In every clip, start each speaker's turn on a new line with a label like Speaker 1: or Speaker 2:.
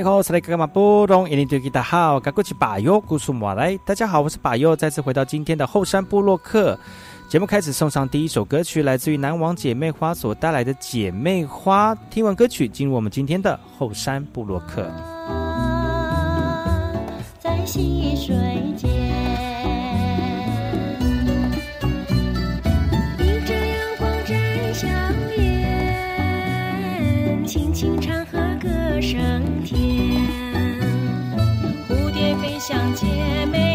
Speaker 1: 哎吼，是来干嘛不懂？一零对吉大好，赶过去把右，故事马来。大家好，我是把右，再次回到今天的后山部落客。节目开始，送上第一首歌曲，来自于南王姐妹花所带来的《姐妹花》。听完歌曲，进入我们今天的后山部落客。
Speaker 2: 在溪水间，迎着想姐妹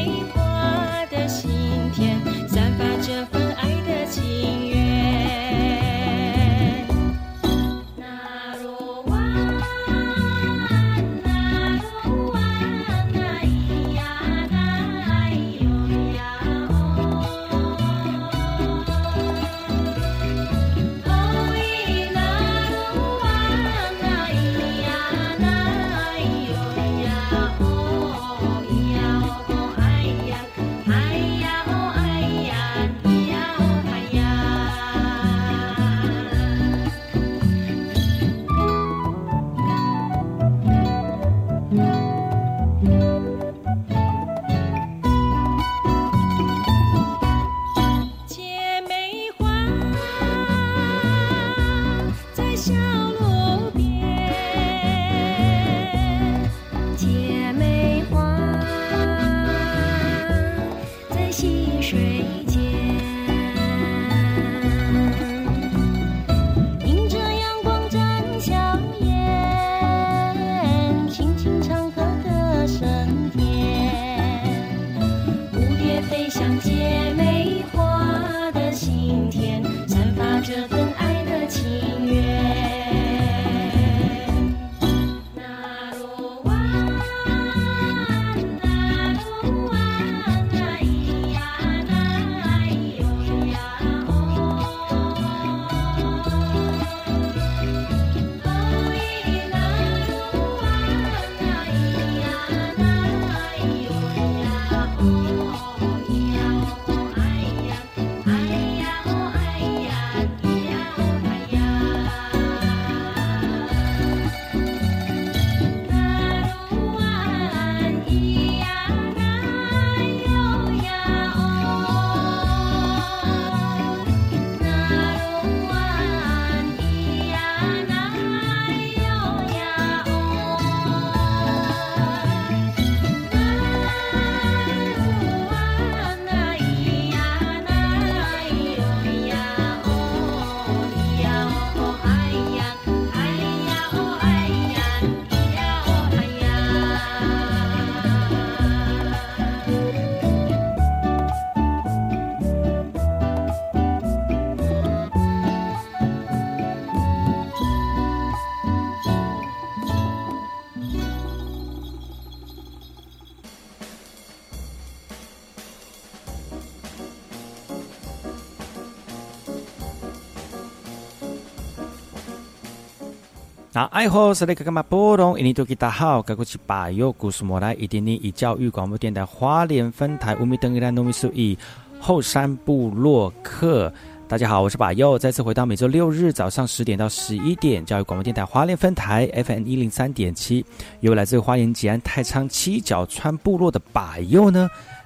Speaker 1: 那爱好是那个干嘛波动？印尼多吉大好，该过去把右故事莫来，一点点以教育广播电台花莲分台乌米登伊拉糯米苏以后山部落客。大家好，我是把右，再次回到每周六日早上十点到十一点，教育广播电台花莲分台 FM 一零三点七，由来自花莲吉安太仓七角川部落的把右呢。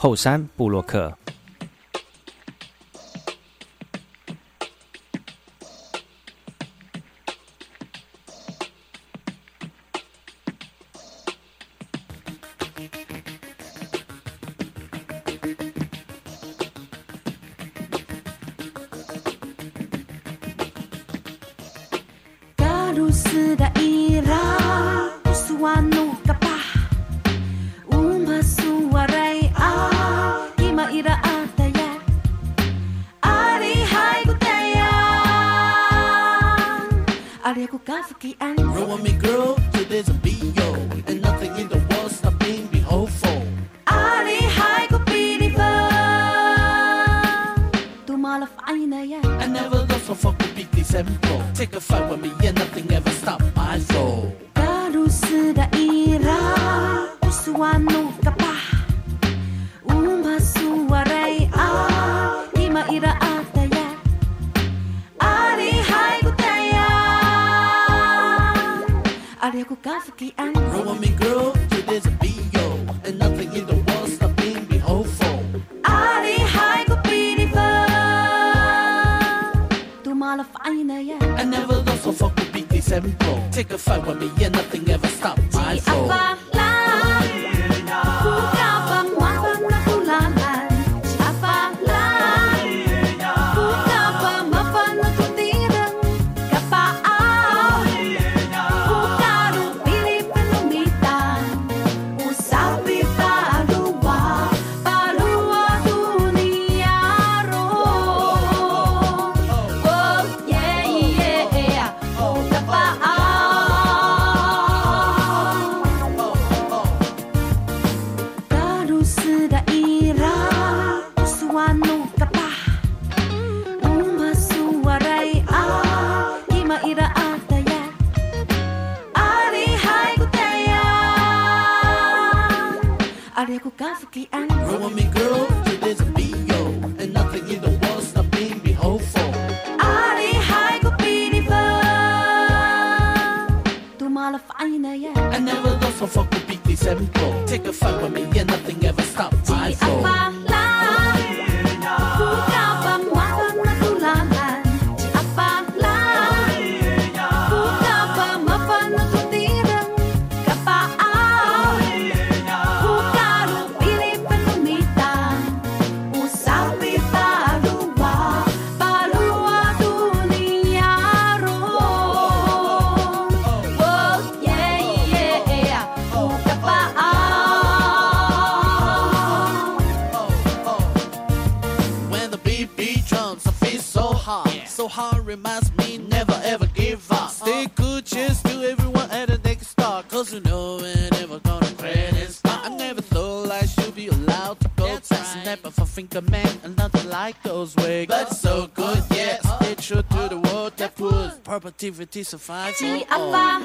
Speaker 1: 后山布洛克。
Speaker 3: あれこが好き and
Speaker 4: Roll with me girl to this video And nothing in the world stopping me hopeful.
Speaker 3: あれはいこピリバー Tomorrow ya.
Speaker 4: I never got so fucking big example. Take a fight with me and nothing ever stop my soul
Speaker 3: Garus daira Uswanu kapah. Uma suarai ah Ima ira ah 가려고가 속이 안 돼.
Speaker 4: Roll on me girl, 그대 잡이요. And nothing in the world stopping me hopeful.
Speaker 3: 아리 하이고 비리바. 또 말아 파이나야.
Speaker 4: I never lost so fuck with big simple. Take a fight with me yeah, nothing ever stop my flow.
Speaker 3: the end.
Speaker 4: Roll with me, girl, it is B.O. And nothing in the world's not being me hopeful.
Speaker 3: علي حاجة بيني طمع في عينيا
Speaker 4: I never lost a fuck with beat these Take a fight with me, yeah, nothing ever stops my soul. think a man and nothing like those wigs. But so good, yes, they true to the world that puts perpetuity survive.
Speaker 3: Di apa lah,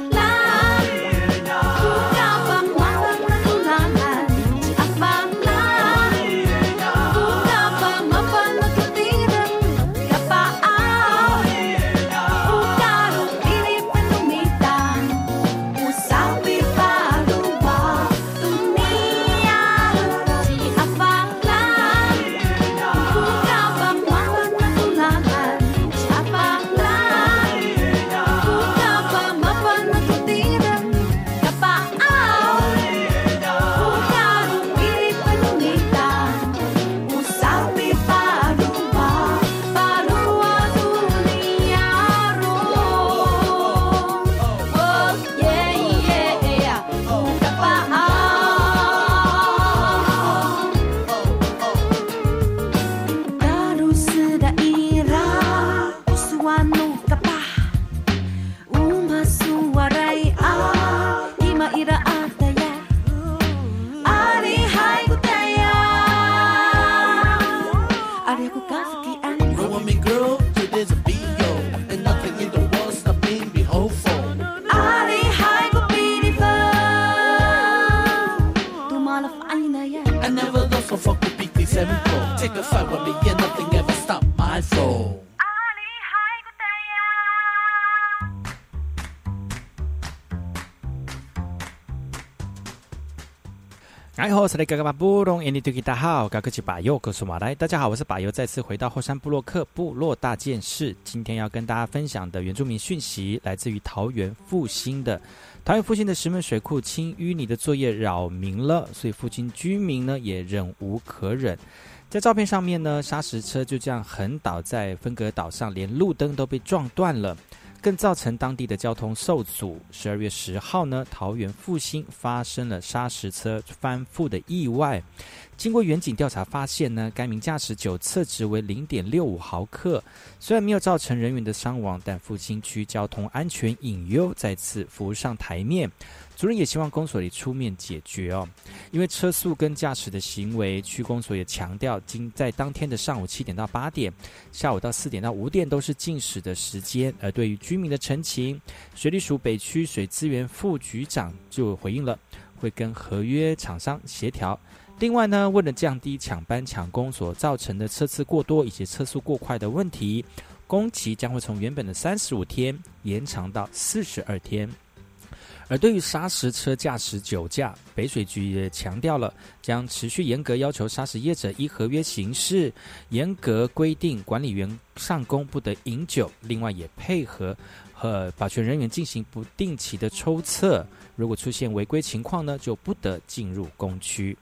Speaker 1: 哎吼，是那个嘛布隆，印尼对吉大好，高科技巴友，告诉马来，大家好，我是巴友，再次回到后山部落克部落大件事。今天要跟大家分享的原住民讯息，来自于桃园复兴的桃园复兴的石门水库清淤泥的作业扰民了，所以附近居民呢也忍无可忍。在照片上面呢，砂石车就这样横倒在分隔岛上，连路灯都被撞断了。更造成当地的交通受阻。十二月十号呢，桃园复兴发生了砂石车翻覆的意外。经过远景调查发现呢，该名驾驶酒测值为零点六五毫克，虽然没有造成人员的伤亡，但复兴区交通安全隐忧再次浮上台面。主任也希望公所里出面解决哦，因为车速跟驾驶的行为，区公所也强调，今在当天的上午七点到八点，下午到四点到五点都是禁驶的时间。而对于居民的陈情，水利署北区水资源副局长就回应了，会跟合约厂商协调。另外呢，为了降低抢班抢工所造成的车次过多以及车速过快的问题，工期将会从原本的三十五天延长到四十二天。而对于砂石车驾驶酒驾，北水局也强调了，将持续严格要求砂石业者依合约形式，严格规定管理员上工不得饮酒。另外，也配合和保全人员进行不定期的抽测，如果出现违规情况呢，就不得进入工区。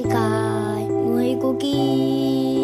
Speaker 5: 世界每個見。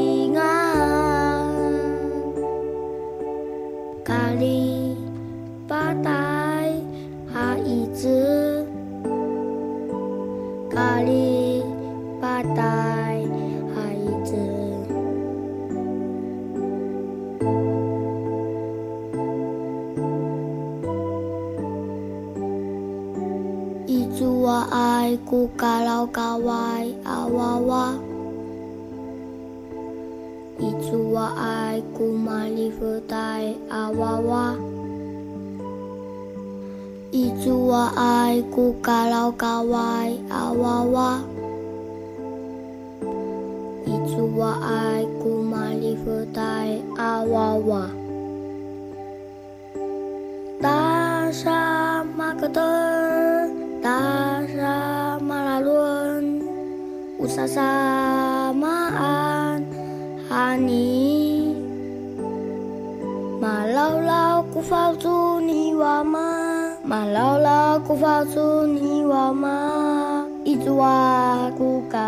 Speaker 5: 发出泥娃娃，一直挖苦嘎，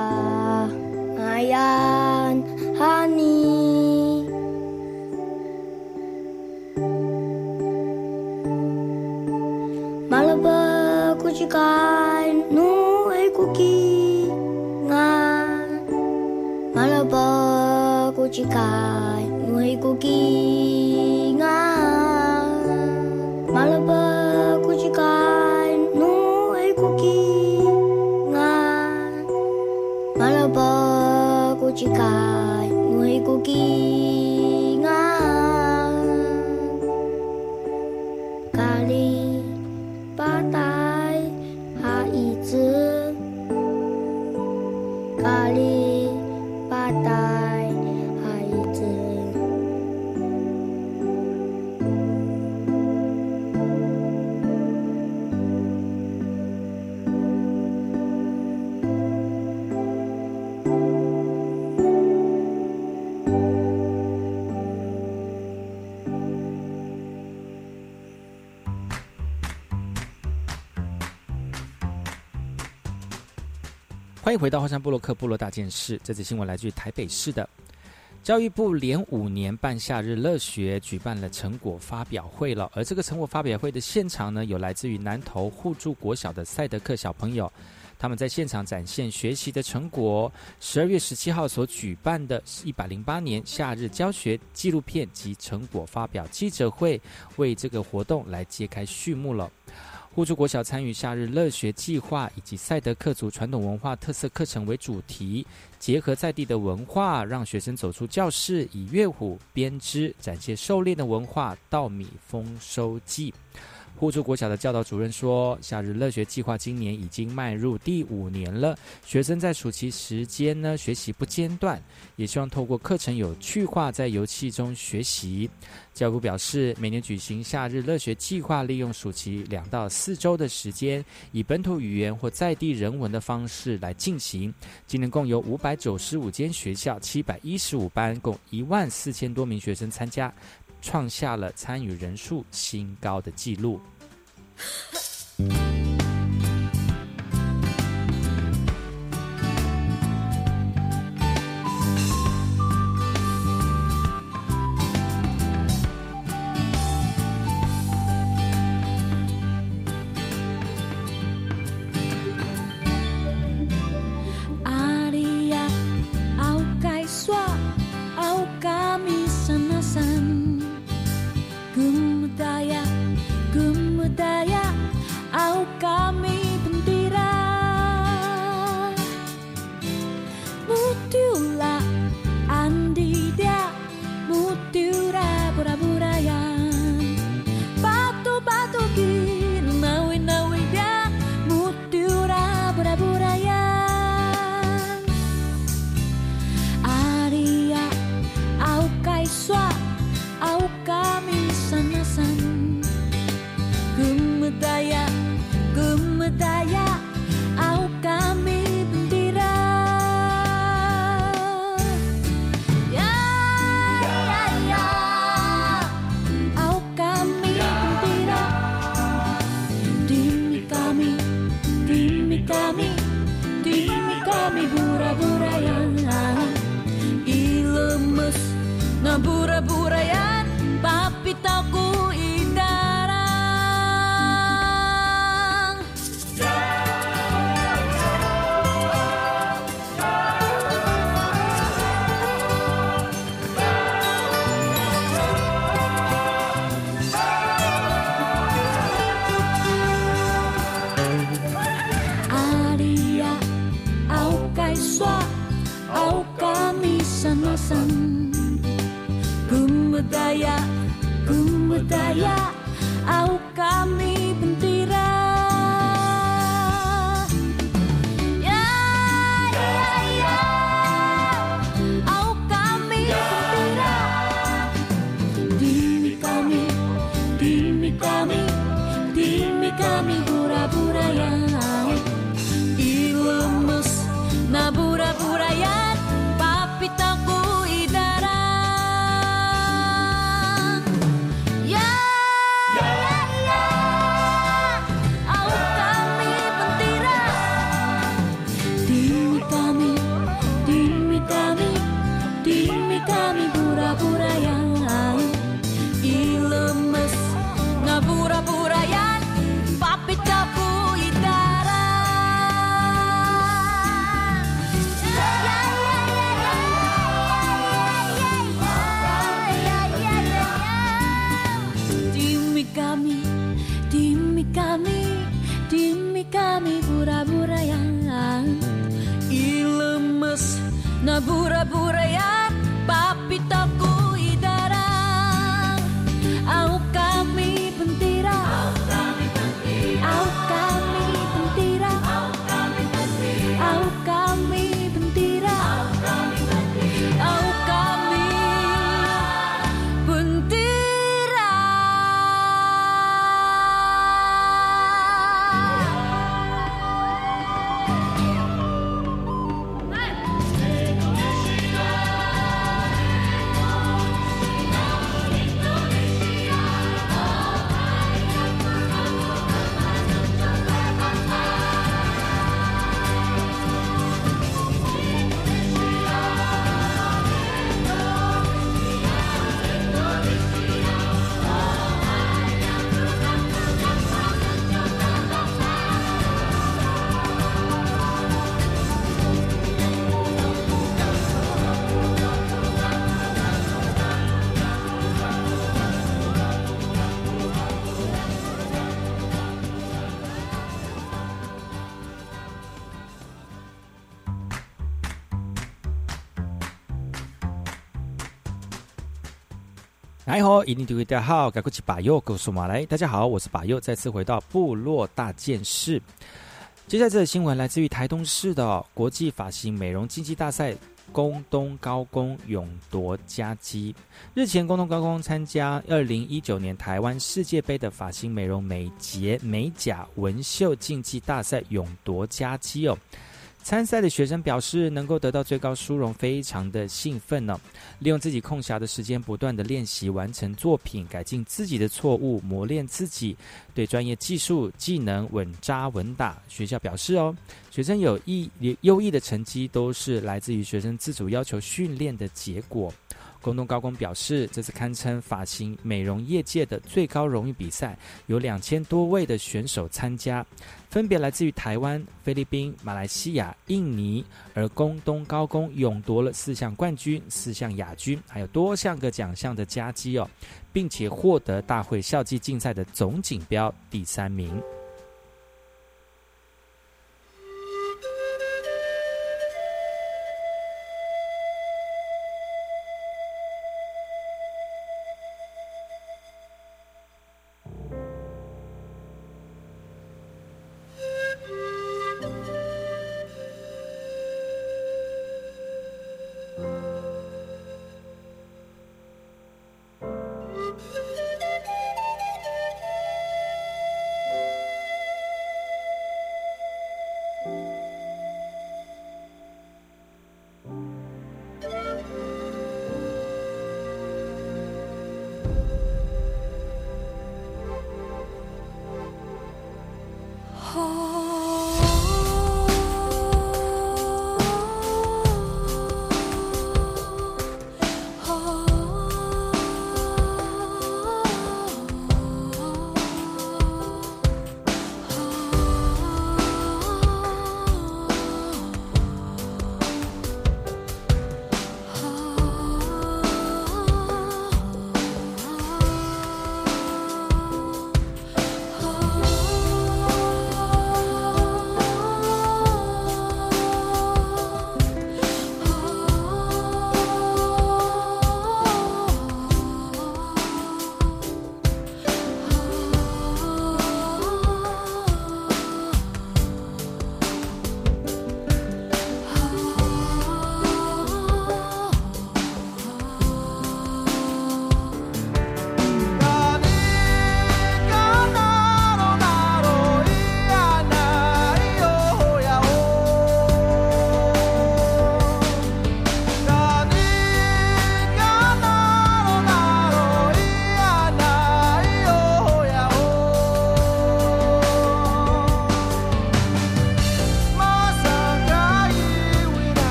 Speaker 5: 哎呀。को
Speaker 1: 欢迎回到华山部落克部落大件事。这次新闻来自于台北市的教育部，连五年办夏日乐学，举办了成果发表会了。而这个成果发表会的现场呢，有来自于南投互助国小的赛德克小朋友，他们在现场展现学习的成果。十二月十七号所举办的一百零八年夏日教学纪录片及成果发表记者会，为这个活动来揭开序幕了。互助国小参与夏日乐学计划以及赛德克族传统文化特色课程为主题，结合在地的文化，让学生走出教室，以乐虎编织展现狩猎的文化。稻米丰收季。互助国小的教导主任说：“夏日乐学计划今年已经迈入第五年了，学生在暑期时间呢学习不间断，也希望透过课程有趣化，在游戏中学习。”教育部表示，每年举行夏日乐学计划，利用暑期两到四周的时间，以本土语言或在地人文的方式来进行。今年共有五百九十五间学校、七百一十五班，共一万四千多名学生参加。创下了参与人数新高的纪录。
Speaker 6: Kumutaya, kumutaya, au kami bentuk.
Speaker 1: 来好，一定就会大家好，该过去把右告诉马来。大家好，我是把右，再次回到部落大件事。接下来这个新闻来自于台东市的国际发型美容竞技大赛。宫东高工勇夺佳绩。日前，宫东高工参加二零一九年台湾世界杯的发型美容美睫美甲纹绣竞技大赛，勇夺佳绩哦。参赛的学生表示，能够得到最高殊荣，非常的兴奋呢。利用自己空暇的时间，不断的练习完成作品，改进自己的错误，磨练自己，对专业技术技能稳扎稳打。学校表示哦，学生有异优异的成绩，都是来自于学生自主要求训练的结果。工东高工表示，这次堪称发型美容业界的最高荣誉比赛，有两千多位的选手参加，分别来自于台湾、菲律宾、马来西亚、印尼。而宫东高宫勇夺了四项冠军、四项亚军，还有多项个奖项的佳绩哦，并且获得大会校际竞赛的总锦标第三名。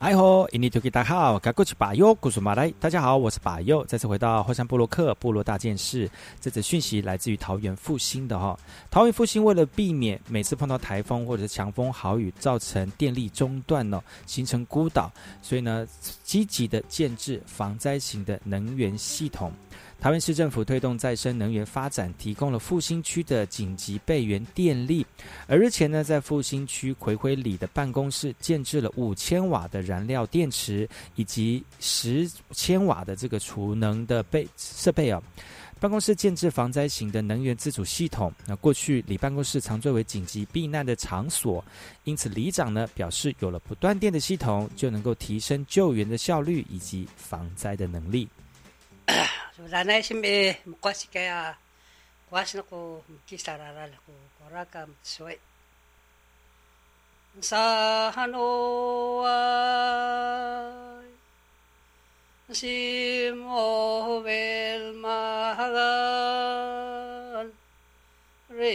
Speaker 1: 哎吼，印尼土著大家好，赶过去把右，古苏马来。大家好，我是把右，再次回到后山部落克部落大件事。这则讯息来自于桃园复兴的哈。桃园复兴为了避免每次碰到台风或者是强风豪雨造成电力中断哦，形成孤岛，所以呢，积极的建制防灾型的能源系统。台湾市政府推动再生能源发展，提供了复兴区的紧急备援电力。而日前呢，在复兴区葵辉里的办公室建置了五千瓦的燃料电池，以及十千瓦的这个储能的备设备啊。办公室建置防灾型的能源自主系统。那过去里办公室常作为紧急避难的场所，因此里长呢表示，有了不断电的系统，就能够提升救援的效率以及防灾的能力。
Speaker 7: Lanai simbe mkwasi kaya kwas na ko kisararal ko koraka mtsoy. Sa hanoay si movel mahagal re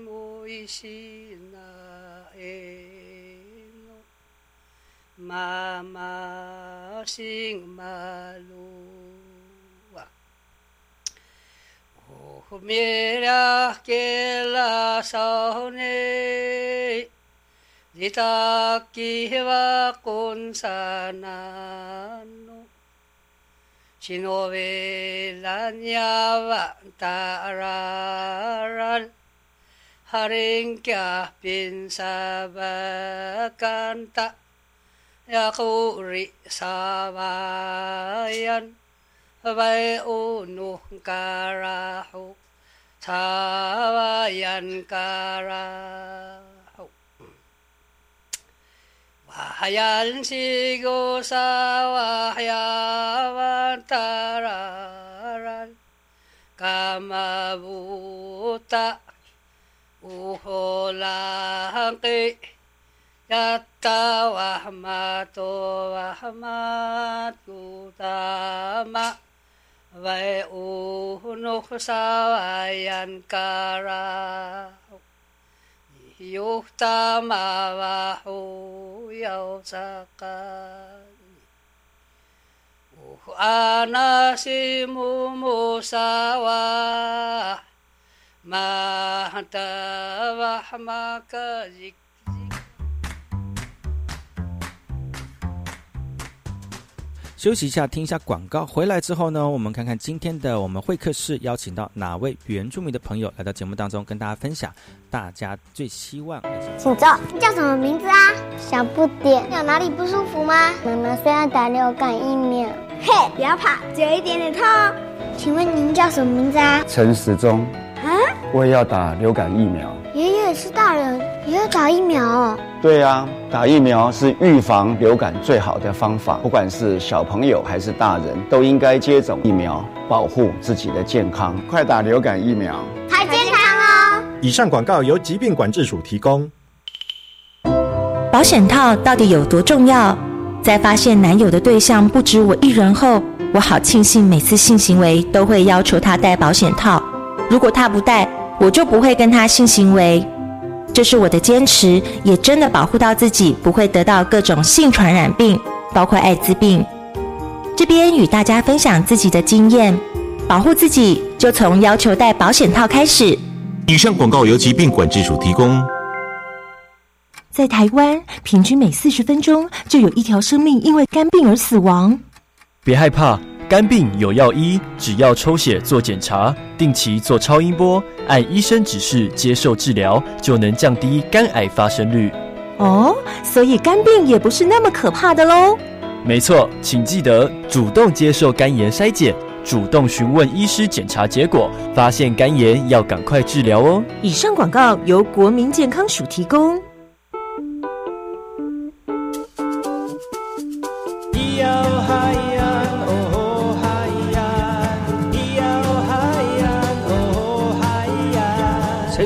Speaker 7: mo isina eno mama sigmaloa. Oh, mira que la saone dita kiva con sanano. Shinobe la nyava tararal. Haring kya pinsabakan tak ya khu ri sa ba yan vai u nu ka ra hu sa ba yan ka ra hu ba yan si go sa wa ya va ta ra ran ka ma bu ta u ho la ki やったわまとわまとたまわえおうのふさわやんからよふたまわほやおさかおふあなしもむさわまたわま
Speaker 1: 休息一下，听一下广告。回来之后呢，我们看看今天的我们会客室邀请到哪位原住民的朋友来到节目当中，跟大家分享大家最希望。
Speaker 5: 请坐。你叫什么名字啊？小不点。你有哪里不舒服吗？妈妈虽然打流感疫苗。嘿，不要怕，只有一点点痛哦。请问您叫什么名字啊？
Speaker 8: 陈时中，
Speaker 5: 啊？
Speaker 8: 我也要打流感疫苗。
Speaker 5: 爷爷是大人，也要打疫苗哦。
Speaker 8: 对啊，打疫苗是预防流感最好的方法，不管是小朋友还是大人，都应该接种疫苗，保护自己的健康。快打流感疫苗！
Speaker 5: 还健康哦。
Speaker 9: 以上广告由疾病管制署提供。
Speaker 10: 保险套到底有多重要？在发现男友的对象不止我一人后，我好庆幸每次性行为都会要求他戴保险套。如果他不戴，我就不会跟他性行为。这是我的坚持，也真的保护到自己不会得到各种性传染病，包括艾滋病。这边与大家分享自己的经验，保护自己就从要求戴保险套开始。
Speaker 11: 以上广告由疾病管制署提供。
Speaker 10: 在台湾，平均每四十分钟就有一条生命因为肝病而死亡。
Speaker 12: 别害怕，肝病有药医，只要抽血做检查，定期做超音波，按医生指示接受治疗，就能降低肝癌发生率。
Speaker 10: 哦，所以肝病也不是那么可怕的喽。
Speaker 12: 没错，请记得主动接受肝炎筛检，主动询问医师检查结果，发现肝炎要赶快治疗哦。
Speaker 10: 以上广告由国民健康署提供。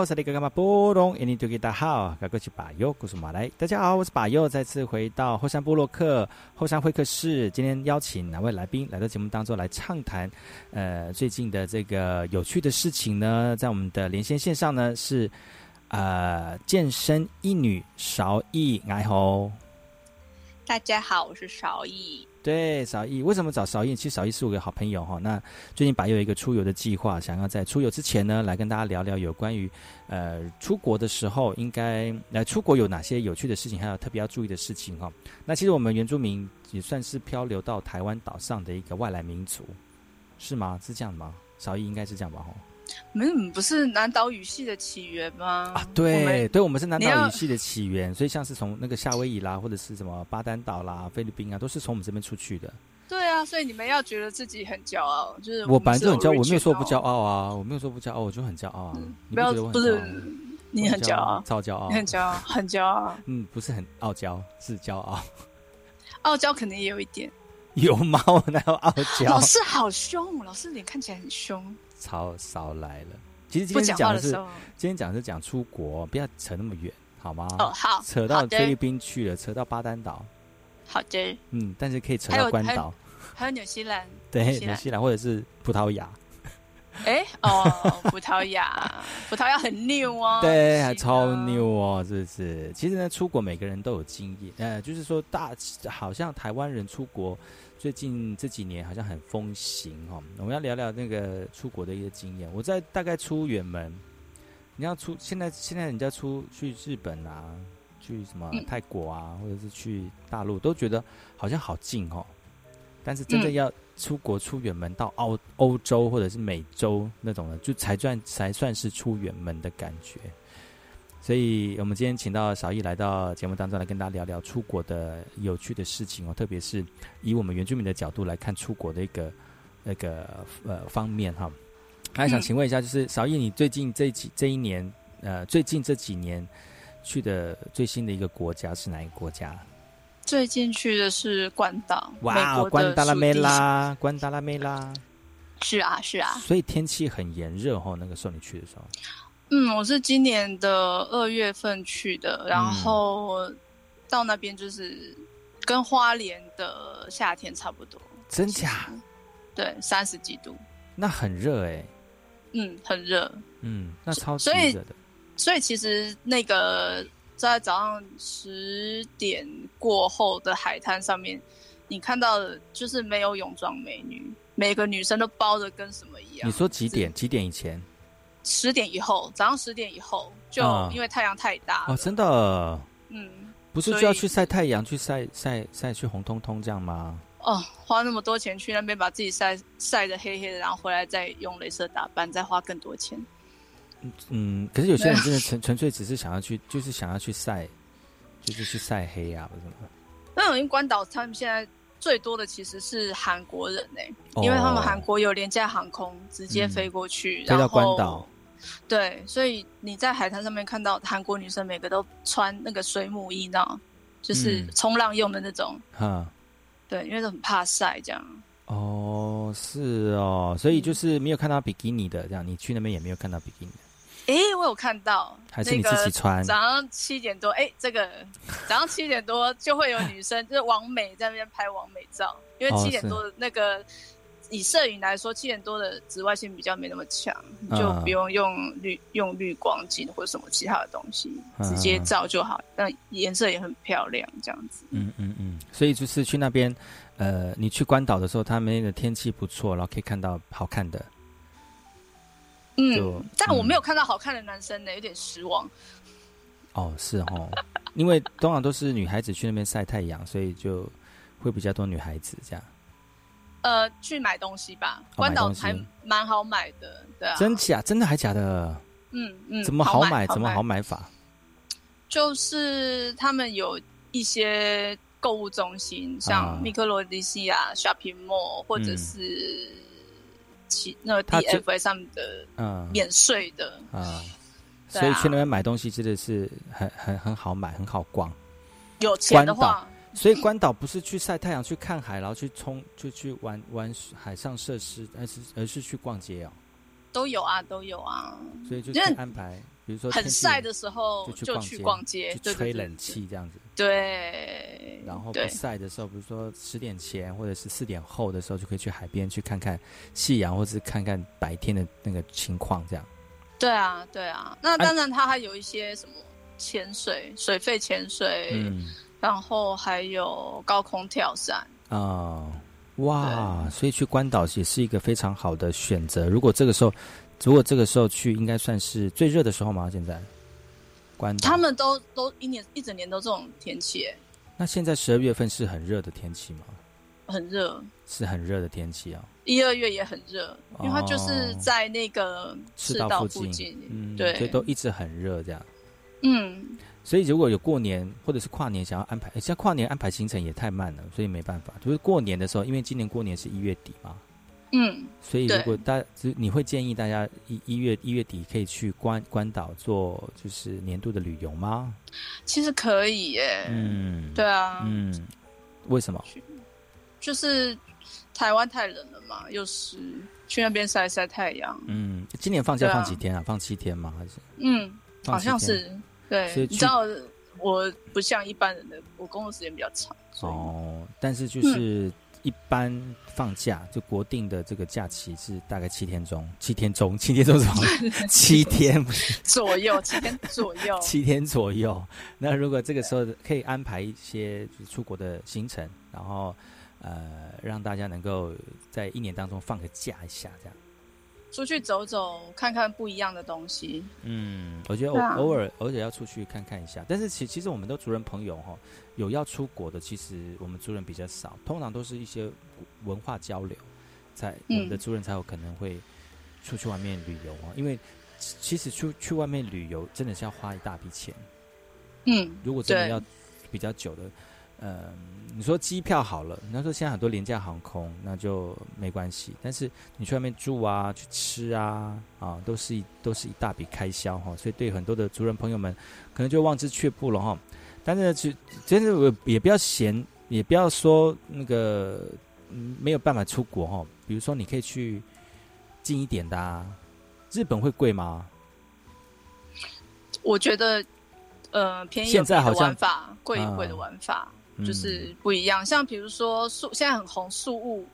Speaker 1: 海口萨利格干嘛波隆，印尼多吉大好，该过去巴佑，故事马来。大家好，我是巴佑，再次回到后山部落客后山会客室。今天邀请哪位来宾来到节目当中来畅谈？呃，最近的这个有趣的事情呢，在我们的连线线上呢是呃健身一女韶义爱吼。
Speaker 13: 大家好，我是韶义。
Speaker 1: 对，韶义为什么找韶义？其实韶义是我个好朋友哈。那最近把有一个出游的计划，想要在出游之前呢，来跟大家聊聊有关于呃出国的时候应该来出国有哪些有趣的事情，还有特别要注意的事情哈。那其实我们原住民也算是漂流到台湾岛上的一个外来民族，是吗？是这样吗？韶义应该是这样吧？哈。
Speaker 13: 们不是南岛语系的起源吗？
Speaker 1: 啊，对，对，我们是南岛语系的起源，所以像是从那个夏威夷啦，或者是什么巴丹岛啦、菲律宾啊，都是从我们这边出去的。
Speaker 13: 对啊，所以你们要觉得自己很骄傲，就是
Speaker 1: 我本来就很骄傲，我没有说不骄傲啊，我没有说不骄傲，我就很骄傲啊。不
Speaker 13: 要不是你很骄傲，
Speaker 1: 超骄傲，
Speaker 13: 你很骄傲，很骄傲。
Speaker 1: 嗯，不是很傲娇，是骄傲。
Speaker 13: 傲娇肯定也有一点。
Speaker 1: 有吗？我哪有傲娇？
Speaker 13: 老师好凶，老师脸看起来很凶。
Speaker 1: 超少来了。其实今天讲的是，今天讲的是讲出国，不要扯那么远，好吗？
Speaker 13: 哦，好。
Speaker 1: 扯到菲律宾去了，扯到巴丹岛。
Speaker 13: 好的。
Speaker 1: 嗯，但是可以扯到关岛，
Speaker 13: 还有纽西兰。
Speaker 1: 对，纽西兰或者是葡萄牙。
Speaker 13: 哎，哦，葡萄牙，葡萄牙很牛哦。
Speaker 1: 对，还超牛哦，是不是？其实呢，出国每个人都有经验，呃，就是说大，好像台湾人出国。最近这几年好像很风行哦，我们要聊聊那个出国的一些经验。我在大概出远门，你要出现在现在人家出去日本啊，去什么泰国啊，或者是去大陆，都觉得好像好近哦。但是真正要出国出远门到澳欧洲或者是美洲那种的，就才算才算是出远门的感觉。所以我们今天请到小易来到节目当中来跟大家聊聊出国的有趣的事情哦，特别是以我们原住民的角度来看出国的一个那个呃方面哈。还想请问一下，就是小易，你最近这几这一年呃最近这几年去的最新的一个国家是哪一个国家？
Speaker 13: 最近去的是关岛，
Speaker 1: 哇，关达拉梅拉，关达拉梅拉。
Speaker 13: 是啊，是啊。
Speaker 1: 所以天气很炎热哈，那个时候你去的时候。
Speaker 13: 嗯，我是今年的二月份去的，然后到那边就是跟花莲的夏天差不多。
Speaker 1: 真假？
Speaker 13: 对，三十几度。
Speaker 1: 那很热哎。
Speaker 13: 嗯，很热。
Speaker 1: 嗯，那超级热的。
Speaker 13: 所以其实那个在早上十点过后的海滩上面，你看到的就是没有泳装美女，每个女生都包的跟什么一样。
Speaker 1: 你说几点？几点以前？
Speaker 13: 十点以后，早上十点以后，就因为太阳太大
Speaker 1: 哦，真的，嗯，不是就要去晒太阳，去晒晒晒去红彤彤这样吗？
Speaker 13: 哦，花那么多钱去那边把自己晒晒的黑黑的，然后回来再用镭射打扮，再花更多钱。
Speaker 1: 嗯，可是有些人真的纯纯粹只是想要去，就是想要去晒，就是去晒黑啊，为什么？
Speaker 13: 那因为关岛他们现在最多的其实是韩国人呢，因为他们韩国有廉价航空，直接飞过去，
Speaker 1: 飞到关岛。
Speaker 13: 对，所以你在海滩上面看到韩国女生，每个都穿那个水母衣，呢，就是冲浪用的那种。哈，对，因为都很怕晒，这样。
Speaker 1: 哦，是哦，所以就是没有看到比基尼的，这样你去那边也没有看到比基尼。
Speaker 13: 哎，我有看到，
Speaker 1: 还是你自己穿？
Speaker 13: 早上七点多，哎，这个 早上七点多就会有女生，就是王美在那边拍王美照，因为七点多的那个。以摄影来说，七点多的紫外线比较没那么强，就不用用滤用滤光镜或者什么其他的东西，直接照就好。但颜色也很漂亮，这样子。
Speaker 1: 嗯嗯嗯。所以就是去那边，呃，你去关岛的时候，他们那个天气不错，然后可以看到好看的。
Speaker 13: 嗯，但我没有看到好看的男生呢，有点失望。
Speaker 1: 哦，是哦，因为通常都是女孩子去那边晒太阳，所以就会比较多女孩子这样。
Speaker 13: 呃，去买东西吧，关岛还蛮好买的，对啊。
Speaker 1: 真假？真的还假的？
Speaker 13: 嗯嗯。
Speaker 1: 怎么好买？怎么好买法？
Speaker 13: 就是他们有一些购物中心，像米克罗迪西亚 Shopping Mall，或者是其那个 DFA 上面的，嗯，免税的啊。
Speaker 1: 所以去那边买东西真的是很很很好买，很好逛。
Speaker 13: 有钱的话。
Speaker 1: 所以关岛不是去晒太阳、去看海，然后去冲、就去玩玩海上设施，而是而是去逛街哦。
Speaker 13: 都有啊，都有啊。
Speaker 1: 所以就是安排比如说
Speaker 13: 很晒的时候
Speaker 1: 就去逛街去吹冷气这样子。
Speaker 13: 对，
Speaker 1: 然后不晒的时候，比如说十点前或者是四点后的时候，就可以去海边去看看夕阳，或是看看白天的那个情况，这样。
Speaker 13: 对啊，对啊。那
Speaker 1: 哎
Speaker 13: 当然，它还有一些什么潜水、水肺潜水，
Speaker 1: 嗯
Speaker 13: 然后还有高空跳伞。
Speaker 1: 啊、哇，所以去关岛也是一个非常好的选择。如果这个时候，如果这个时候去，应该算是最热的时候吗？现在关，
Speaker 13: 他们都都一年一整年都这种天气耶，
Speaker 1: 那现在十二月份是很热的天气吗？
Speaker 13: 很热。
Speaker 1: 是很热的天气啊，
Speaker 13: 一二月也很热，因为它就是在那个赤道
Speaker 1: 附
Speaker 13: 附近。
Speaker 1: 嗯，
Speaker 13: 对
Speaker 1: 所以都一直很热这样。
Speaker 13: 嗯，
Speaker 1: 所以如果有过年或者是跨年想要安排，诶像跨年安排行程也太慢了，所以没办法。就是过年的时候，因为今年过年是一月底嘛，
Speaker 13: 嗯，
Speaker 1: 所以如果大就你会建议大家一一月一月底可以去关关岛做就是年度的旅游吗？
Speaker 13: 其实可以耶。
Speaker 1: 嗯，
Speaker 13: 对啊，
Speaker 1: 嗯，为什么？
Speaker 13: 就是台湾太冷了嘛，又是，去那边晒晒太阳。
Speaker 1: 嗯，今年放假放几天啊？放七天吗？还是
Speaker 13: 嗯，好像是。对你知道我不像一般人的，我工作时间比较长，
Speaker 1: 哦，但是
Speaker 13: 嗯
Speaker 1: 就是一般放假，就国定的这个假期是大概七天中，七天中，七天中是什么？七天不是
Speaker 13: 左右七天左右。
Speaker 1: 七天左右。那如果这个时候可以安排一些出国的行程，然后呃让大家能够在一年当中放个假一下，这样。
Speaker 13: 出去走走，看看不一样的东西。
Speaker 1: 嗯，我觉得偶、
Speaker 13: 啊。
Speaker 1: 偶尔偶尔要出去看看一下，但是其其实我们的族人朋友哈，有要出国的，其实我们族人比较少，通常都是一些文化交流，才我们的
Speaker 13: 嗯。
Speaker 1: 族人才有可能会出去外面旅游啊，因为其其实出去外面旅游真的是要花一大笔钱，
Speaker 13: 嗯，
Speaker 1: 如果真的要比较久的，呃，你说机票好了，你要说现在很多廉价航空，那就没关系。但是你去外面住啊，去吃啊，啊，都是一都是一大笔开销哈。所以对很多的族人朋友们，可能就望之却步了哈。但是其真的我也不要嫌，也不要说那个嗯没有办法出国哈。比如说你可以去近一点的啊，日本会贵吗？
Speaker 13: 我觉得，呃，便宜
Speaker 1: 现在好像
Speaker 13: 玩法，贵贵的玩法，
Speaker 1: 嗯
Speaker 13: 就是不一样。像比如说树，现在很红树屋，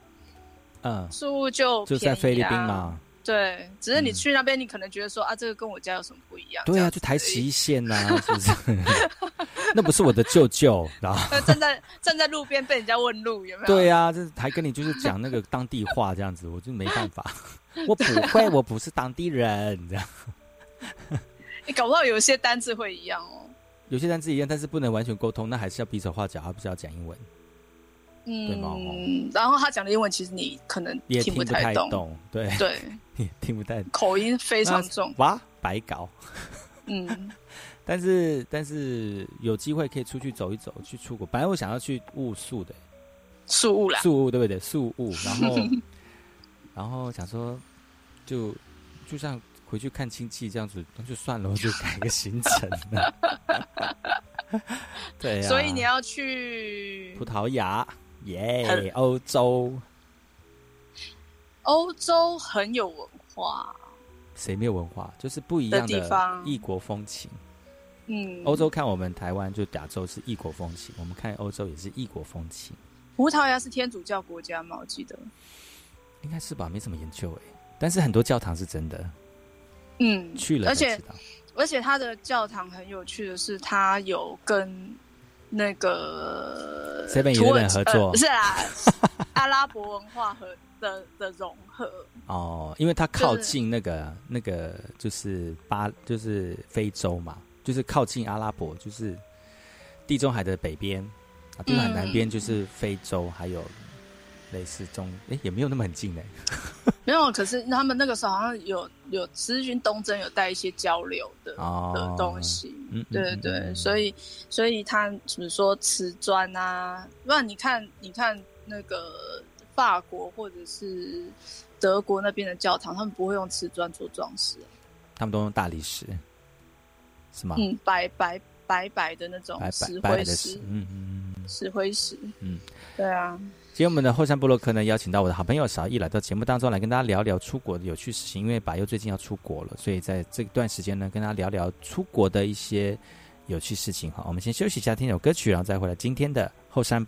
Speaker 1: 嗯，
Speaker 13: 树屋就
Speaker 1: 就在菲律宾
Speaker 13: 啊。
Speaker 1: 嘛。
Speaker 13: 对，只是你
Speaker 1: 嗯
Speaker 13: 去那边，你可能觉得说啊，这个跟我家有什么不一样？
Speaker 1: 对啊，就台十一线呐、是不是？那不是我的舅舅，然后
Speaker 13: 呃，站在站在路边被人家问路，有没有？
Speaker 1: 对啊，这还跟你就是讲那个当地话这样子，我就没办法，我不会，我不是当地人，这样。
Speaker 13: 你搞不好有些单字会一样哦。
Speaker 1: 有些单词一样，但是不能完全沟通，那还是要比手画脚，而不是要讲英文，嗯对吗
Speaker 13: 嗯，然后他讲的英文其实你可能听
Speaker 1: 也听不
Speaker 13: 太懂，
Speaker 1: 太懂，对，
Speaker 13: 对，
Speaker 1: 也听不太懂，
Speaker 13: 口音非常重。
Speaker 1: 哇，白搞。
Speaker 13: 嗯，
Speaker 1: 但是但是有机会可以出去走一走，去出国。本来我想要去雾宿的，
Speaker 13: 宿雾啦，
Speaker 1: 宿雾对不对？宿雾，然后然后想说就就像回去看亲戚这样子，那就算了，我就 改个行程了。对呀、
Speaker 13: 所以你要去
Speaker 1: 葡萄牙，耶、
Speaker 13: 很
Speaker 1: 欧洲，
Speaker 13: 欧洲很有文化，
Speaker 1: 谁没有文化？就是不一样
Speaker 13: 的地方
Speaker 1: 异国风情。
Speaker 13: 嗯，
Speaker 1: 欧洲看我们台湾就亚洲是异国风情，我们看欧洲也是异国风情，
Speaker 13: 葡萄牙是天主教国家吗？我记得，
Speaker 1: 应该是吧？没什么研究哎，但是很多教堂是真的，
Speaker 13: 嗯，
Speaker 1: 去了
Speaker 13: 而且。而且它的教堂很有趣的是，它有跟那个
Speaker 1: 7-Eleven
Speaker 13: 土耳其
Speaker 1: 合作。
Speaker 13: 呃不是啊，阿拉伯文化和的的融合，
Speaker 1: 哦，因为它靠近那个那个就是巴就是非洲嘛，就是靠近阿拉伯，就是地中海的北边啊，地中海南边就是非洲，还有类似中诶，也没有那么很近哎。
Speaker 13: 没有，可是他们那个时候好像有有十字军东征有带一些交流的、
Speaker 1: 哦
Speaker 13: 的东西，对对，
Speaker 1: 嗯
Speaker 13: 所以所以他比如说瓷砖啊，不然你看你看那个法国或者是德国那边的教堂，他们不会用瓷砖做装饰，
Speaker 1: 他们都用大理石，是吗？
Speaker 13: 嗯，白白白白的那种石灰石，，
Speaker 1: 嗯嗯嗯。
Speaker 13: 石灰石。
Speaker 1: 嗯，
Speaker 13: 对啊。
Speaker 1: 今天我们的后山部落客呢，邀请到我的好朋友小易来到节目当中来跟大家聊聊出国的有趣事情。因为百佑最近要出国了，所以在这段时间呢，跟大家聊聊出国的一些有趣事情。哈，我们先休息一下，听首歌曲，然后再回来今天的后山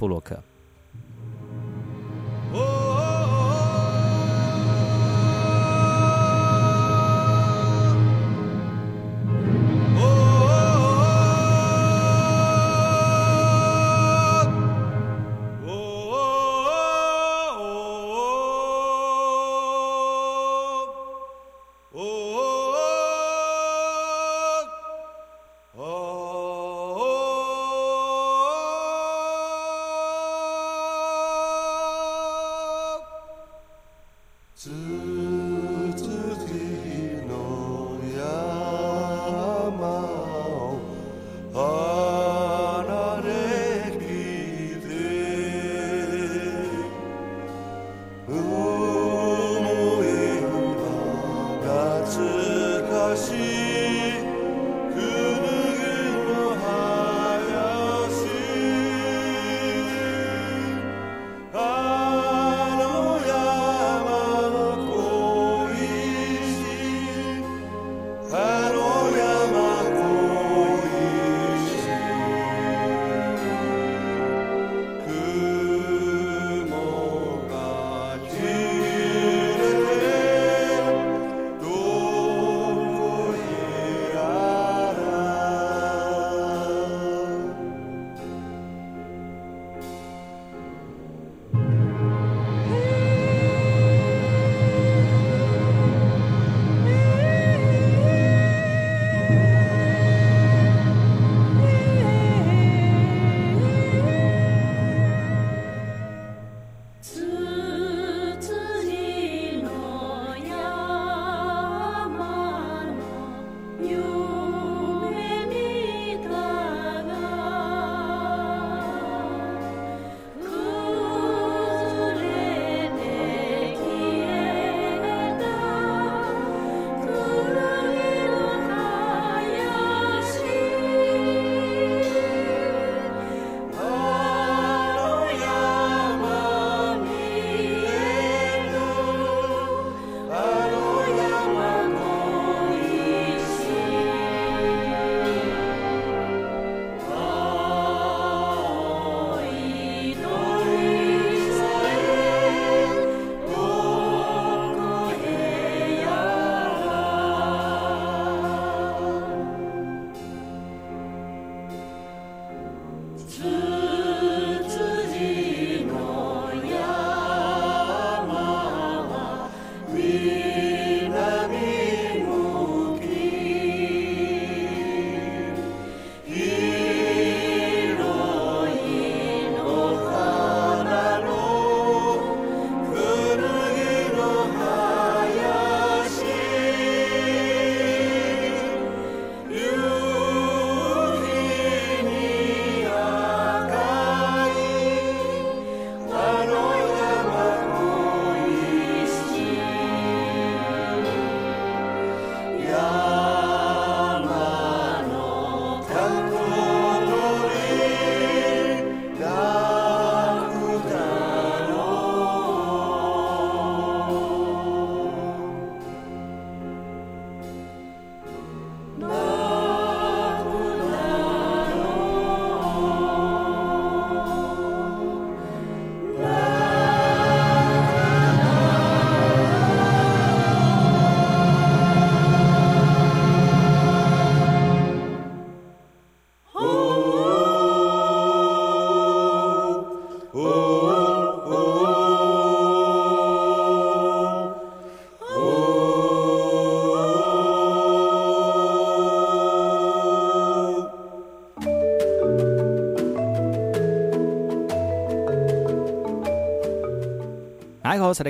Speaker 1: 大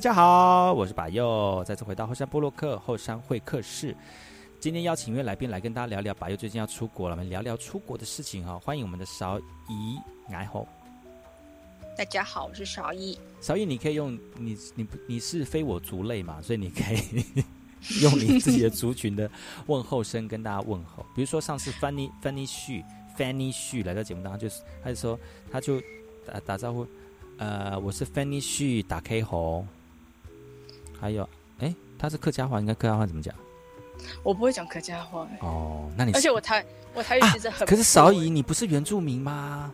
Speaker 1: 家好，我是把佑，再次回到后山部落克后山会客室。今天邀请一位来宾来跟大家聊聊，把佑最近要出国了，我们聊聊出国的事情哈。欢迎我们的韶怡，来吼。
Speaker 14: 大家好，我是韶怡。
Speaker 1: 韶怡，你可以用你你你是非我族类嘛，所以你可以用你自己的族群的问候声跟大家问候。比如说上次 Fanny Fanny 旭 Fanny 旭来到节目当中，就是他就说他就打打招呼，呃，我是 Fanny 旭，打 K 红。还有，哎，他是客家话，应该客家话怎么讲？
Speaker 13: 我不会讲客家话、欸，
Speaker 1: 哦，那你
Speaker 13: 而且我台我台语其实很、
Speaker 1: 可是少怡，你不是原住民吗？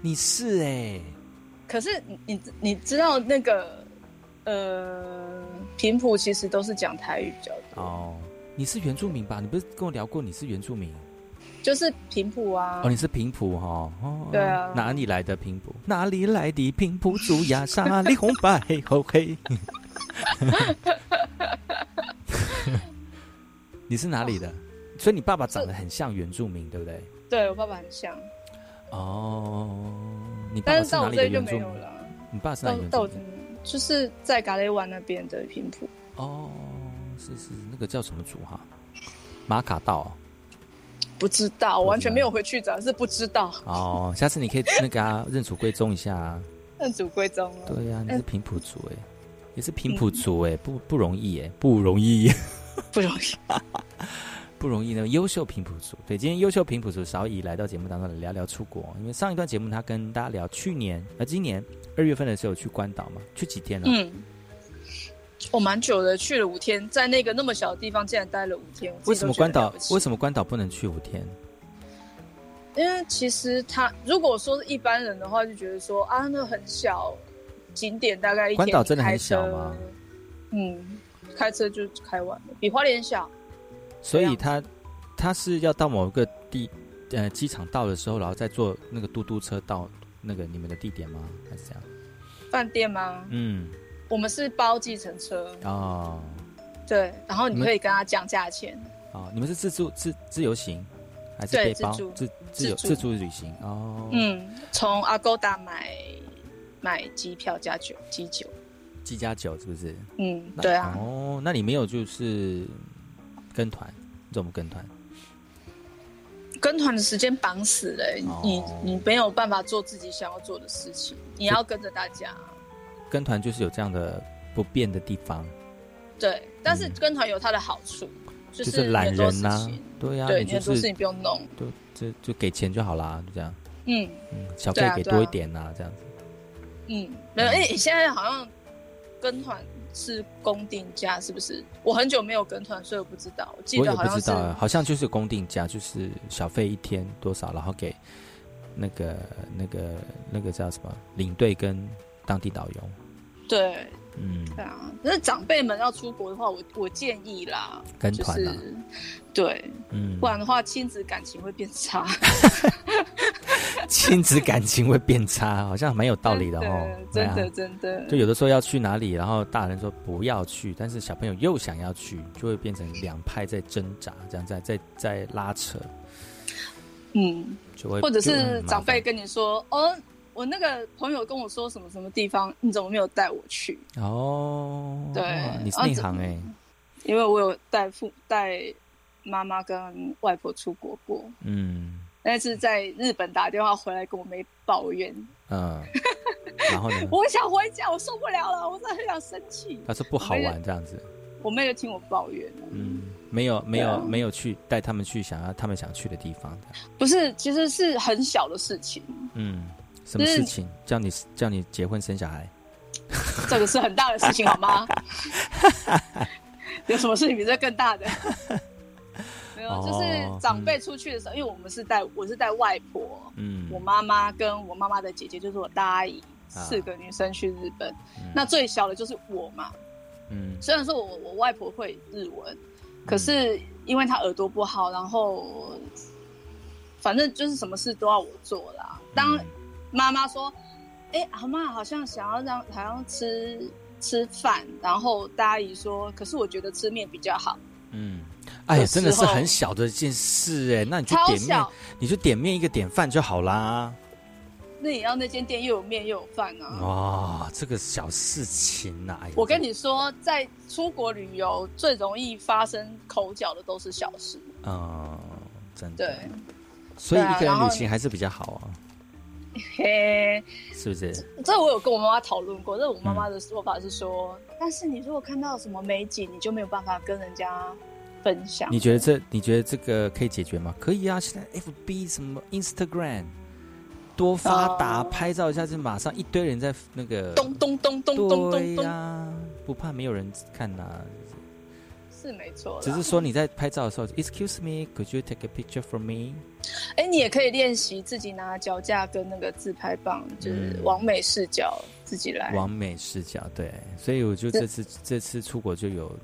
Speaker 1: 你是哎、
Speaker 13: 可是你你你知道那个呃平埔其实都是讲台语比较多，
Speaker 1: 哦，你是原住民吧？你不是跟我聊过你是原住民？
Speaker 13: 就是平埔啊。
Speaker 1: 哦，你是平埔哈？哦，
Speaker 13: 对啊
Speaker 1: 哪里来的平埔？哪里来的平埔族呀？沙里红白红黑。你是哪里的？所以你爸爸长得很像原住民，对不对？
Speaker 13: 对我爸爸很像，
Speaker 1: 哦，你爸爸
Speaker 13: 但是
Speaker 1: 是哪里的
Speaker 13: 到我这里就
Speaker 1: 原住民？
Speaker 13: 没有了。
Speaker 1: 你爸是哪里原住民？
Speaker 13: 就是在嘎雷湾那边的平埔，
Speaker 1: 哦，是是，那个叫什么族哈？马卡道哦
Speaker 13: 不知道，我完全没有回去找，是不知道。
Speaker 1: 哦，下次你可以那个啊，认祖归宗一下啊。
Speaker 13: 认祖归宗了。
Speaker 1: 对呀、你是
Speaker 13: 嗯
Speaker 1: 平埔族哎，也是平埔族哎，不不容易哎，不容易，
Speaker 13: 不容易，
Speaker 1: 不容易呢。优秀平埔族，对，今天优秀平埔族少乙来到节目当中来聊聊出国，因为上一段节目他跟大家聊去年呃今年二月份的时候去关岛嘛，去几天了？
Speaker 13: 嗯，我蛮久的，去了五天，在那个那么小的地方竟然待了五天。我
Speaker 1: 为什么关岛为？什么关岛不能去五天？
Speaker 13: 因为其实他如果说是一般人的话，就觉得说啊，那很小，景点大概一天
Speaker 1: 关岛真的很小吗？
Speaker 13: 嗯，开车就开完了，比花莲小。
Speaker 1: 所以他他是要到某个地呃机场到的时候，然后再坐那个嘟嘟车到那个你们的地点吗？还是这样？
Speaker 13: 饭店吗？
Speaker 1: 嗯，
Speaker 13: 我们是包计程车，
Speaker 1: 哦
Speaker 13: 对，然后
Speaker 1: 你
Speaker 13: 可以跟他讲价钱。
Speaker 1: 哦，你们是自助自自由行还是
Speaker 13: 对
Speaker 1: 背包
Speaker 13: 自助
Speaker 1: 自自由
Speaker 13: 自助
Speaker 1: 旅行？哦，，
Speaker 13: 嗯，从阿勾达买买机票加酒机酒。
Speaker 1: 机加酒是不是？
Speaker 13: 嗯，
Speaker 1: 那
Speaker 13: 对啊，
Speaker 1: 哦，那你没有就是跟团，怎么跟团？
Speaker 13: 跟团的时间绑死了、欸
Speaker 1: 哦
Speaker 13: 你你没有办法做自己想要做的事情，你要跟着大家。
Speaker 1: 跟团就是有这样的不便的地方，
Speaker 13: 对，但是跟团有它的好处，就
Speaker 1: 就是懒人呐、对呀、
Speaker 13: 对，
Speaker 1: 你就是
Speaker 13: 很多事情不用弄。
Speaker 1: 就就就给钱就好啦，就这样。
Speaker 13: 嗯
Speaker 1: 嗯，小费给多一点呐、这样子。
Speaker 13: 嗯，没有，哎、现在好像跟团是公定价，是不是？我很久没有跟团，所以我不知道。我记得好像是
Speaker 1: 不知道，好像就是公定价，就是小费一天多少，然后给那个那个那个叫什么领队跟当地导游。
Speaker 13: 对。
Speaker 1: 嗯，
Speaker 13: 对啊。那长辈们要出国的话，我我建议啦，
Speaker 1: 跟团啊。
Speaker 13: 就是对，
Speaker 1: 嗯。
Speaker 13: 不然的话亲子感情会变差。
Speaker 1: 亲子感情会变差，好像蛮有道理的哦。
Speaker 13: 真的真的，
Speaker 1: 就有的时候要去哪里，然后大人说不要去，但是小朋友又想要去，就会变成两派在挣扎，这样在在在拉扯，
Speaker 13: 嗯，
Speaker 1: 就会
Speaker 13: 或者是长辈跟你说，哦，我那个朋友跟我说什么什么地方，你怎么没有带我去？
Speaker 1: 哦，
Speaker 13: 对
Speaker 1: 你是内行哎、
Speaker 13: 因为我有带父带妈妈跟外婆出国过，
Speaker 1: 嗯。
Speaker 13: 但是在日本打电话回来跟我妹抱怨，
Speaker 1: 嗯，然后呢，
Speaker 13: 我想回家，我受不了了，我真的很想生气。
Speaker 1: 他说不好玩这样子，
Speaker 13: 我妹就听我抱怨了，
Speaker 1: 嗯，没有没有、没有去带他们去想要他们想去的地方，
Speaker 13: 不是，其实是很小的事情，
Speaker 1: 嗯，什么事情叫你叫你结婚生小孩？
Speaker 13: 这个是很大的事情，好吗？有什么事情比这更大的？没有，就是
Speaker 1: 哦
Speaker 13: 长辈出去的时候，因为我们是带我是带外婆，
Speaker 1: 嗯
Speaker 13: 我妈妈跟我妈妈的姐姐，就是我大阿姨，
Speaker 1: 啊
Speaker 13: 四个女生去日本。那最小的就是我嘛。
Speaker 1: 嗯
Speaker 13: 虽然说我我外婆会日文，可是因为她耳朵不好，然后反正就是什么事都要我做啦。当
Speaker 1: 嗯
Speaker 13: 妈妈说：“哎、阿妈好像想要让好像吃吃饭。”然后大阿姨说：“可是我觉得吃面比较好。
Speaker 1: 嗯，哎呀，真的是很小的一件事哎，那你就
Speaker 13: 超
Speaker 1: 点面，你就点面一个点饭就好啦。
Speaker 13: 那也要那间店又有面又有饭啊。
Speaker 1: 哇，这个小事情呐、哎
Speaker 13: 我跟你说，在出国旅游最容易发生口角的都是小事。
Speaker 1: 嗯，真的，
Speaker 13: 对，
Speaker 1: 所以一个人旅行还是比较好啊。
Speaker 13: 嘿，
Speaker 1: 是不是？
Speaker 13: 这我有跟我妈妈讨论过，这我妈妈的说法是说，但是你如果看到什么美景，你就没有办法跟人家分享。
Speaker 1: 你觉得这你觉得这个可以解决吗？可以啊，现在 FB 什么 Instagram 多发达，
Speaker 13: 哦
Speaker 1: 拍照一下就马上一堆人在那个
Speaker 13: 咚咚咚咚咚
Speaker 1: 对
Speaker 13: 咚
Speaker 1: 呀、
Speaker 13: 咚，
Speaker 1: 不怕没有人看呐、
Speaker 13: 是没错。
Speaker 1: 只是说你在拍照的时候，Excuse me，could you take a picture for me？
Speaker 13: 哎，你也可以练习自己拿脚架跟那个自拍棒，就是
Speaker 1: 嗯
Speaker 13: 完美视角自己来。
Speaker 1: 完美视角，对，所以我就这次这次出国就有，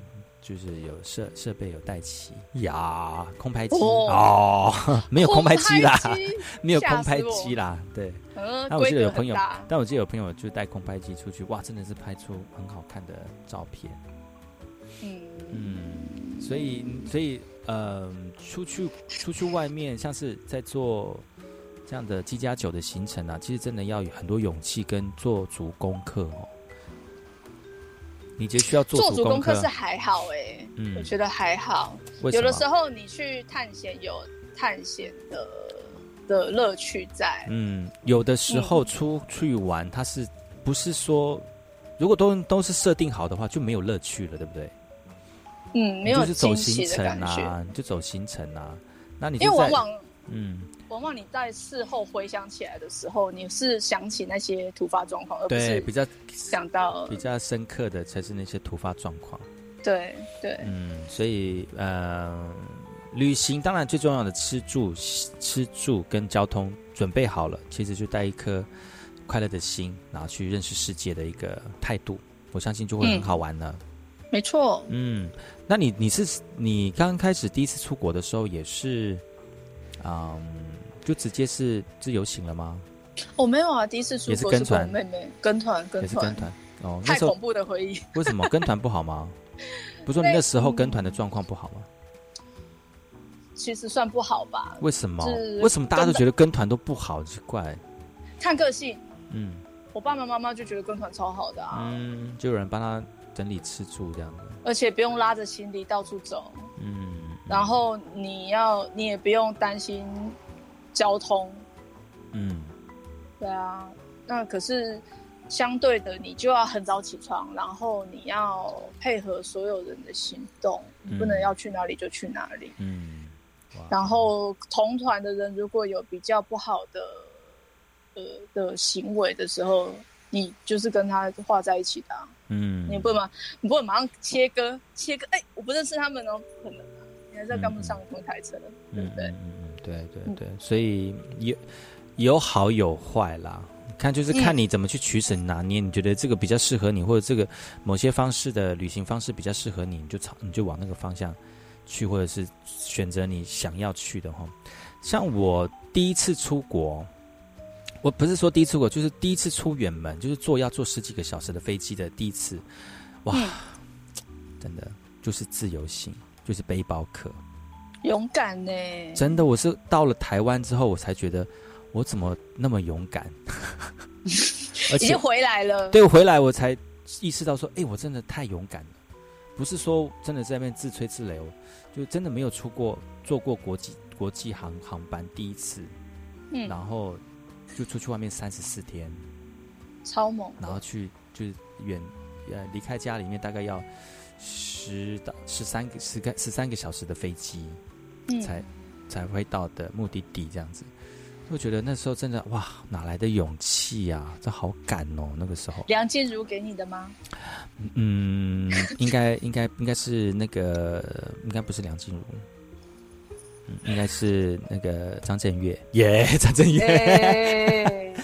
Speaker 1: 就是有设设备有带齐呀，空拍机
Speaker 13: 哦
Speaker 1: 哦，没有空拍机啦 没有空拍机啦，对。
Speaker 13: 嗯，
Speaker 1: 那我记得有朋友，但我记得有朋友就带空拍机出去，哇，真的是拍出很好看的照片。
Speaker 13: 嗯
Speaker 1: 嗯，所以所以呃，出去出去外面，像是在做这样的七加九的行程啊，其实真的要有很多勇气跟做足功课哦。你觉得需要做
Speaker 13: 做
Speaker 1: 足
Speaker 13: 功课是还好哎、
Speaker 1: 嗯
Speaker 13: 我觉得还好。有的时候你去探险有探险的的乐趣在，
Speaker 1: 嗯，有的时候出去玩，它是不是说如果都都是设定好的话，就没有乐趣了，对不对？
Speaker 13: 嗯，没有
Speaker 1: 就是走行程。啊，你就走行程啊。那你
Speaker 13: 因为往往
Speaker 1: 嗯，
Speaker 13: 往往你在事后回想起来的时候，你是想起那些突发状况，而不
Speaker 1: 对，
Speaker 13: 是
Speaker 1: 比较
Speaker 13: 想到
Speaker 1: 比较深刻的才是那些突发状况。
Speaker 13: 对对，
Speaker 1: 嗯，所以呃，旅行当然最重要的吃住吃住跟交通准备好了，其实就带一颗快乐的心，然后去认识世界的一个态度，我相信就会很
Speaker 13: 嗯
Speaker 1: 好玩了。
Speaker 13: 没错。
Speaker 1: 嗯，那你你是你刚开始第一次出国的时候也是，嗯，就直接是自由行了吗？
Speaker 13: 我、没有啊，第一次出
Speaker 1: 也是
Speaker 13: 国
Speaker 1: 跟团
Speaker 13: 是跟我妹妹跟团跟团
Speaker 1: 也是跟团哦，
Speaker 13: 太恐怖的回忆。
Speaker 1: 为什么跟团不好吗？不是说你那时候跟团的状况不好吗？
Speaker 13: 其实算不好吧，
Speaker 1: 为什么
Speaker 13: 是？
Speaker 1: 为什么大家都觉得跟团都不好？奇怪。
Speaker 13: 看个性。
Speaker 1: 嗯
Speaker 13: 我爸爸妈妈就觉得跟团超好的啊，
Speaker 1: 嗯，就有人帮他整理吃住这样子。
Speaker 13: 而且不用拉着行李到处走，
Speaker 1: 嗯
Speaker 13: 然后你要你也不用担心交通，
Speaker 1: 嗯
Speaker 13: 对啊。那可是相对的，你就要很早起床，然后你要配合所有人的行动，你不能要去哪里就去哪里。
Speaker 1: 嗯，
Speaker 13: 然后同团的人如果有比较不好的呃的行为的时候，你就是跟他画在一起的、啊。
Speaker 1: 嗯
Speaker 13: 你不能马，你不能马上切割，切割，哎、我不认识他们哦，不可能啊，你还是要跟不上同一台车，对不对？
Speaker 1: 嗯嗯，对对对，所以有有好有坏啦。看就是看你怎么去取舍拿捏，你觉得这个比较适合你，或者这个某些方式的旅行方式比较适合你，你就朝你就往那个方向去，或者是选择你想要去的哈。像我第一次出国，我不是说第一次出国，就是第一次出远门，就是坐要坐十几个小时的飞机的第一次，哇，真的就是自由行，就是背包客。
Speaker 13: 勇敢呢，
Speaker 1: 真的，我是到了台湾之后，我才觉得我怎么那么勇敢，而且
Speaker 13: 回来了。
Speaker 1: 对，我回来我才意识到说，哎、我真的太勇敢了。不是说真的在那边自吹自擂，我就真的没有出过坐过国际国际航航班第一次，
Speaker 13: 嗯
Speaker 1: 然后就出去外面三十四天，
Speaker 13: 超猛，
Speaker 1: 然后去就是远呃离开家里面大概要十到十三个十个十三个小时的飞机，
Speaker 13: 嗯
Speaker 1: 才才会到的目的地这样子。我觉得那时候真的哇，哪来的勇气呀、这好赶哦，那个时候。
Speaker 13: 梁静茹给你的吗？
Speaker 1: 嗯，应该应该应该是那个，应该不是梁静茹，嗯，应该是那个张震岳，耶、张震岳。
Speaker 13: 哎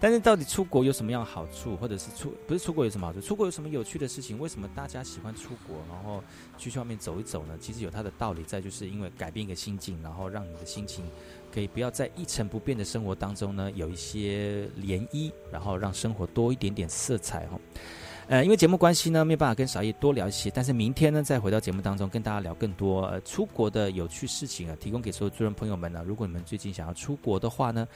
Speaker 1: 但是到底出国有什么样的好处，或者是出不是出国有什么好处？出国有什么有趣的事情？为什么大家喜欢出国，然后去去外面走一走呢？其实有它的道理在，就是因为改变一个心境，然后让你的心情可以不要在一成不变的生活当中呢有一些涟漪，然后让生活多一点点色彩哈。呃，因为节目关系呢，没有办法跟小叶多聊一些，但是明天呢，再回到节目当中跟大家聊更多呃出国的有趣事情啊，提供给所有主人朋友们呢。如果你们最近想要出国的话呢，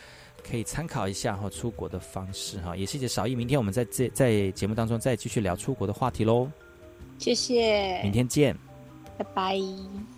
Speaker 1: 可以参考一下哈出国的方式哈。也谢谢小叶，明天我们在这在节目当中再继续聊出国的话题喽。
Speaker 13: 谢谢，
Speaker 1: 明天见。
Speaker 13: 拜拜。